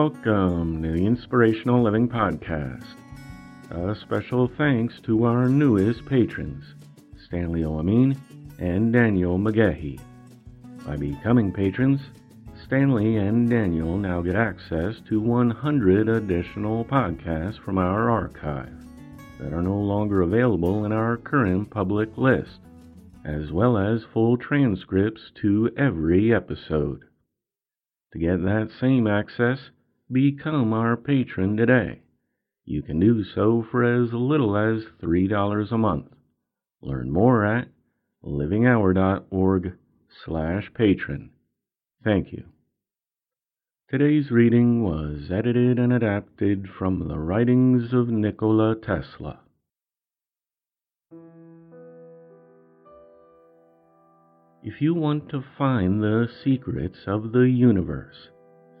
Welcome to the Inspirational Living Podcast. A special thanks to our newest patrons, Stanley Olamine and Daniel McGahee. By becoming patrons, Stanley and Daniel now get access to 100 additional podcasts from our archive that are no longer available in our current public list, as well as full transcripts to every episode. To get that same access, become our patron today. You can do so for as little as $3 a month. Learn more at livinghour.org slash patron. Thank you. Today's reading was edited and adapted from the writings of Nikola Tesla. If you want to find the secrets of the universe,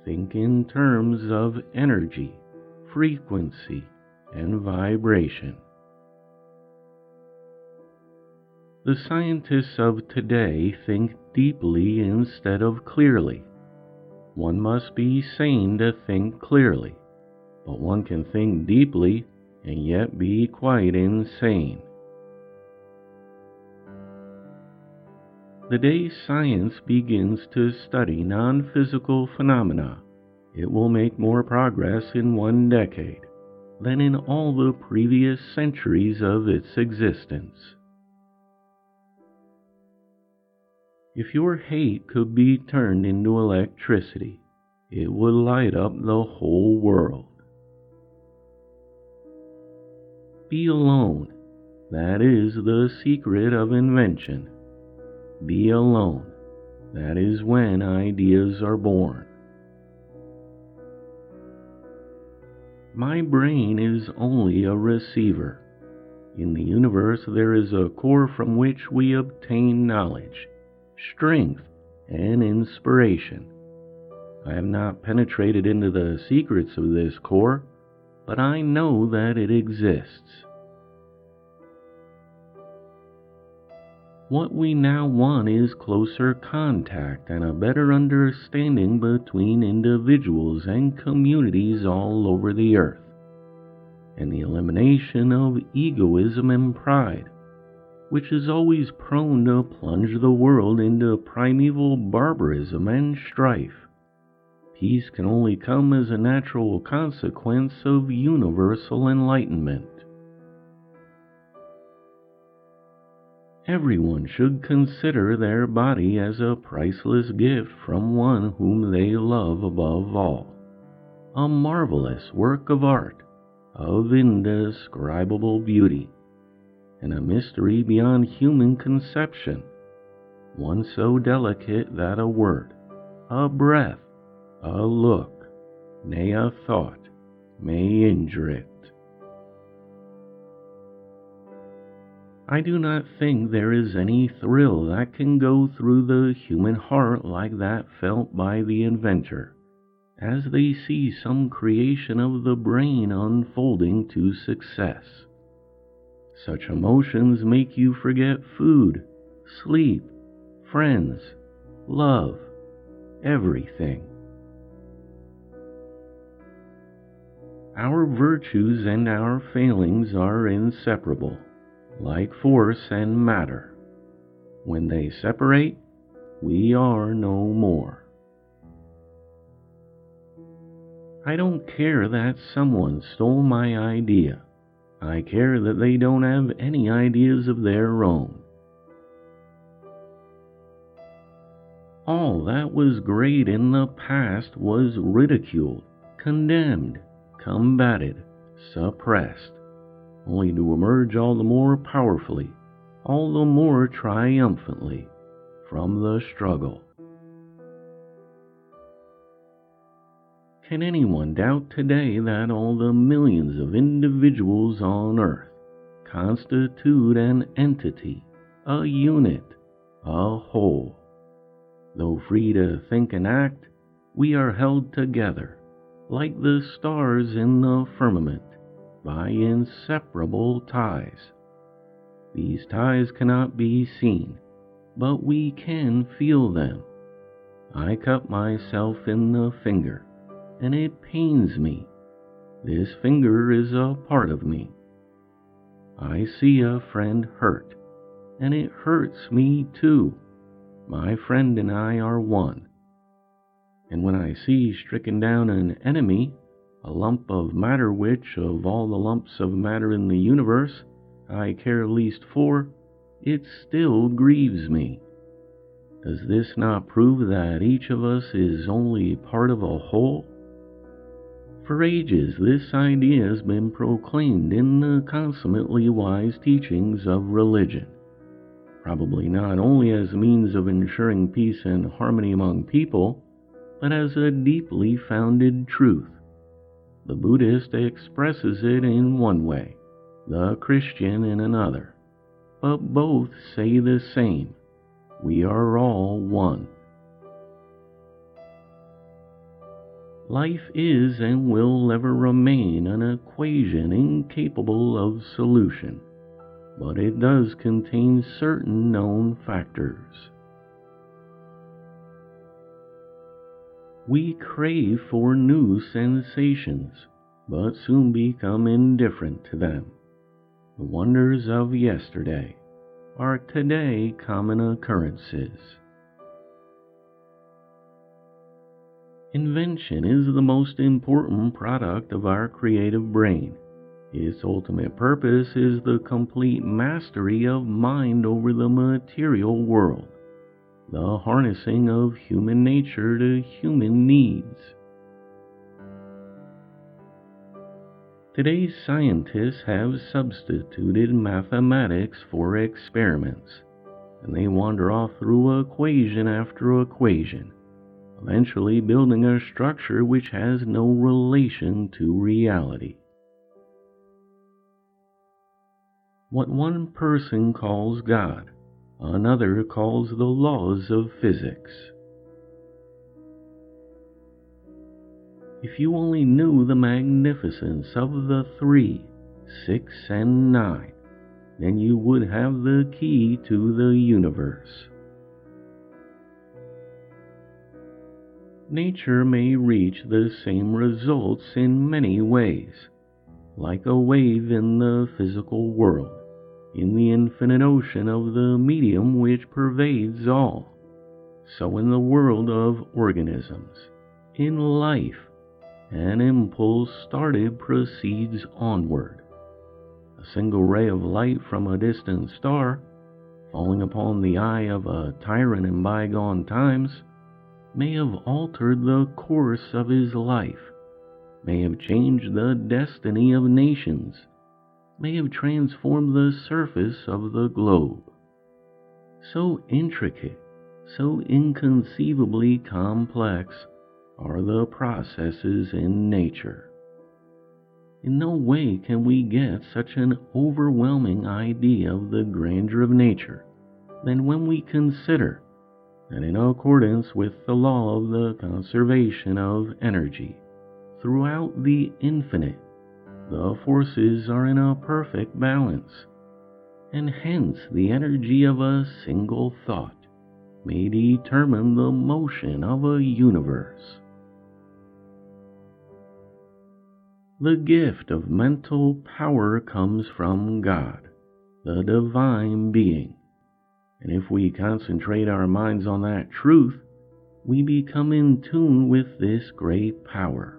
think in terms of energy, frequency, and vibration. The scientists of today think deeply instead of clearly. One must be sane to think clearly, but one can think deeply and yet be quite insane. The day science begins to study non physical phenomena, it will make more progress in one decade than in all the previous centuries of its existence. If your hate could be turned into electricity, it would light up the whole world. Be alone. That is the secret of invention. Be alone. That is when ideas are born. My brain is only a receiver. In the universe, there is a core from which we obtain knowledge, strength, and inspiration. I have not penetrated into the secrets of this core, but I know that it exists. What we now want is closer contact and a better understanding between individuals and communities all over the earth, and the elimination of egoism and pride, which is always prone to plunge the world into primeval barbarism and strife. Peace can only come as a natural consequence of universal enlightenment. Everyone should consider their body as a priceless gift from one whom they love above all. A marvelous work of art, of indescribable beauty, and a mystery beyond human conception. One so delicate that a word, a breath, a look, nay, a thought, may injure it. I do not think there is any thrill that can go through the human heart like that felt by the inventor as they see some creation of the brain unfolding to success. Such emotions make you forget food, sleep, friends, love, everything. Our virtues and our failings are inseparable, like force and matter. When they separate, we are no more. I don't care that someone stole my idea. I care that they don't have any ideas of their own. All that was great in the past was ridiculed, condemned, combated, suppressed, only to emerge all the more powerfully, all the more triumphantly from the struggle. Can anyone doubt today that all the millions of individuals on earth constitute an entity, a unit, a whole? Though free to think and act, we are held together, like the stars in the firmament, by inseparable ties. These ties cannot be seen, but we can feel them. I cut myself in the finger and it pains me. This finger is a part of me. I see a friend hurt, and it hurts me too. My friend and I are one. And when I see stricken down an enemy, a lump of matter which, of all the lumps of matter in the universe, I care least for, it still grieves me. Does this not prove that each of us is only part of a whole? For ages, this idea has been proclaimed in the consummately wise teachings of religion, probably not only as a means of ensuring peace and harmony among people, but as a deeply founded truth. The Buddhist expresses it in one way, the Christian in another, but both say the same we are all one. Life is and will ever remain an equation incapable of solution, but it does contain certain known factors. We crave for new sensations, but soon become indifferent to them. The wonders of yesterday are today common occurrences. Invention is the most important product of our creative brain. Its ultimate purpose is the complete mastery of mind over the material world, the harnessing of human nature to human needs. Today's scientists have substituted mathematics for experiments, and they wander off through equation after equation eventually building a structure which has no relation to reality. What one person calls God, another calls the laws of physics. If you only knew the magnificence of the three, six, and nine, then you would have the key to the universe. nature may reach the same results in many ways, like a wave in the physical world, in the infinite ocean of the medium which pervades all. So, in the world of organisms, in life, an impulse started proceeds onward. A single ray of light from a distant star, falling upon the eye of a tyrant in bygone times, may have altered the course of his life, may have changed the destiny of nations, may have transformed the surface of the globe. So intricate, so inconceivably complex are the processes in nature. In no way can we get such an overwhelming idea of the grandeur of nature than when we consider that in accordance with the law of the conservation of energy, throughout the infinite, the forces are in a perfect balance, and hence the energy of a single thought may determine the motion of a universe. The gift of mental power comes from God, the Divine Being. And if we concentrate our minds on that truth, we become in tune with this great power.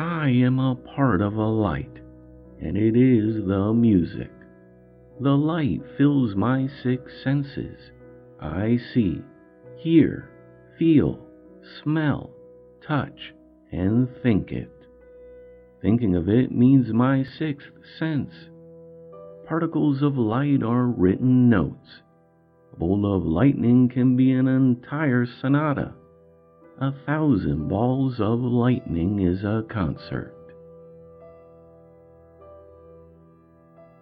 I am a part of a light, and it is the music. The light fills my six senses. I see, hear, feel, smell, touch, and think it. Thinking of it means my sixth sense. Particles of light are written notes. A bolt of lightning can be an entire sonata. A thousand balls of lightning is a concert.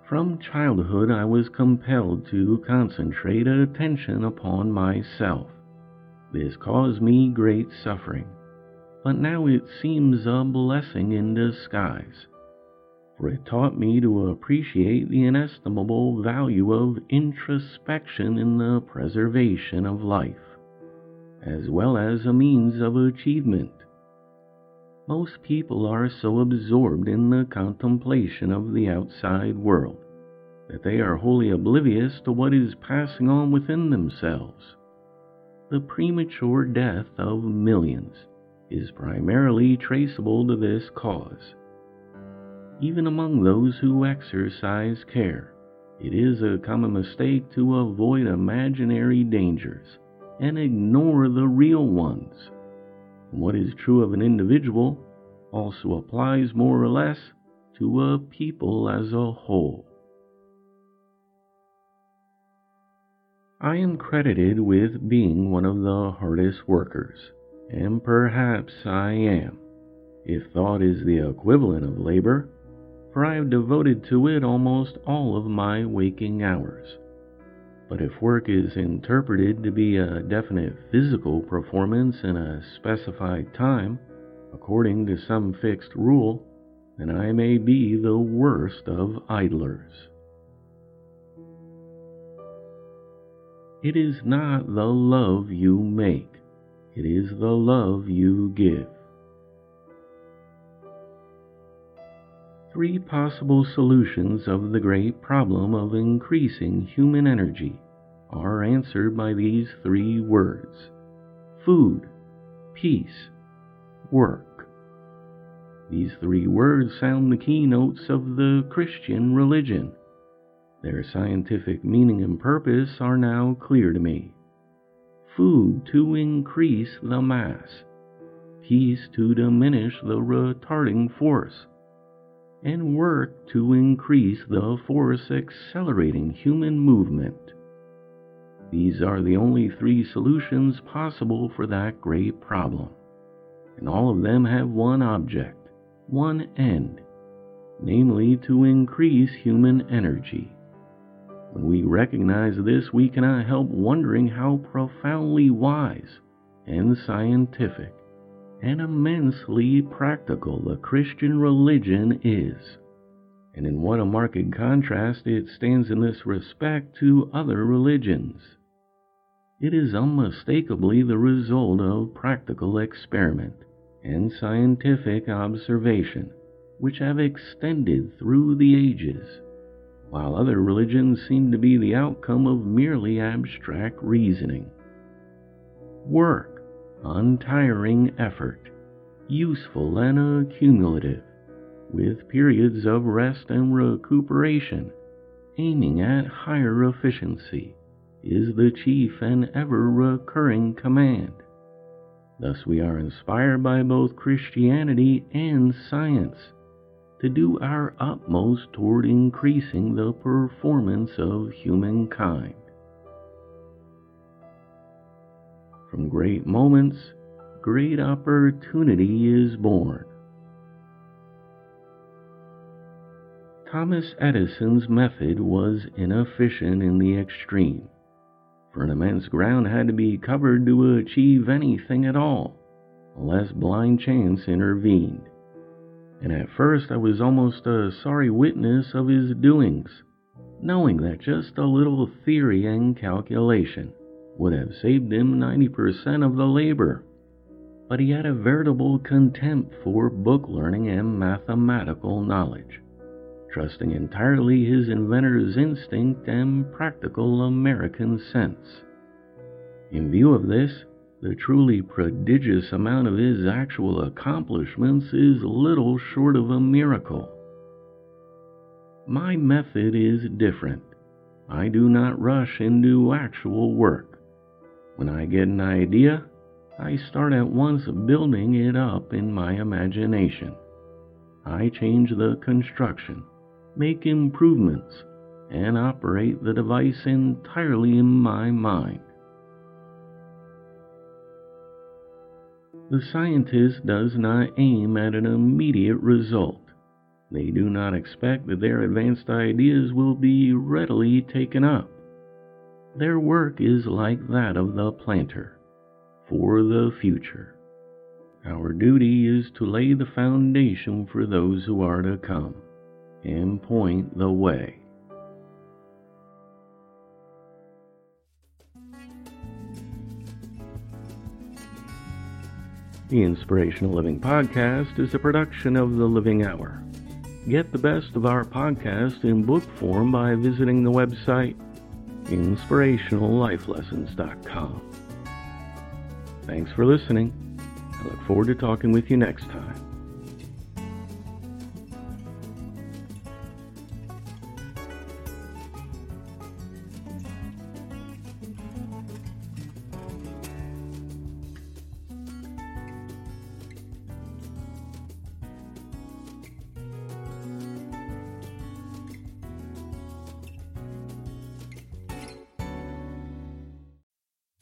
From childhood, I was compelled to concentrate attention upon myself. This caused me great suffering but now it seems a blessing in disguise, for it taught me to appreciate the inestimable value of introspection in the preservation of life, as well as a means of achievement. Most people are so absorbed in the contemplation of the outside world that they are wholly oblivious to what is passing on within themselves. The premature death of millions is primarily traceable to this cause. Even among those who exercise care, it is a common mistake to avoid imaginary dangers and ignore the real ones. what is true of an individual also applies more or less to a people as a whole. I am credited with being one of the hardest workers and perhaps I am, if thought is the equivalent of labor, for I have devoted to it almost all of my waking hours. But if work is interpreted to be a definite physical performance in a specified time, according to some fixed rule, then I may be the worst of idlers. It is not the love you make, it is the love you give. Three possible solutions of the great problem of increasing human energy are answered by these three words food, peace, work. These three words sound the keynotes of the Christian religion. Their scientific meaning and purpose are now clear to me food to increase the mass, peace to diminish the retarding force, and work to increase the force accelerating human movement. These are the only three solutions possible for that great problem, and all of them have one object, one end, namely to increase human energy. When we recognize this, we cannot help wondering how profoundly wise and scientific and immensely practical the Christian religion is, and in what a marked contrast it stands in this respect to other religions. It is unmistakably the result of practical experiment and scientific observation which have extended through the ages while other religions seem to be the outcome of merely abstract reasoning. Work, untiring effort, useful and accumulative, with periods of rest and recuperation, aiming at higher efficiency, is the chief and ever recurring command. Thus, we are inspired by both Christianity and science to do our utmost toward increasing the performance of humankind. From great moments, great opportunity is born. Thomas Edison's method was inefficient in the extreme, for an immense ground had to be covered to achieve anything at all, unless blind chance intervened. And at first I was almost a sorry witness of his doings, knowing that just a little theory and calculation would have saved him 90% of the labor. But he had a veritable contempt for book learning and mathematical knowledge trusting entirely his inventor's instinct and practical American sense. In view of this, the truly prodigious amount of his actual accomplishments is little short of a miracle. My method is different. I do not rush into actual work. When I get an idea, I start at once building it up in my imagination. I change the construction, make improvements, and operate the device entirely in my mind. The scientist does not aim at an immediate result. They do not expect that their advanced ideas will be readily taken up. Their work is like that of the planter, for the future. Our duty is to lay the foundation for those who are to come and point the way. The Inspirational Living Podcast is a production of The Living Hour. Get the best of our podcast in book form by visiting the website inspirationallifelessons.com. Thanks for listening. I look forward to talking with you next time.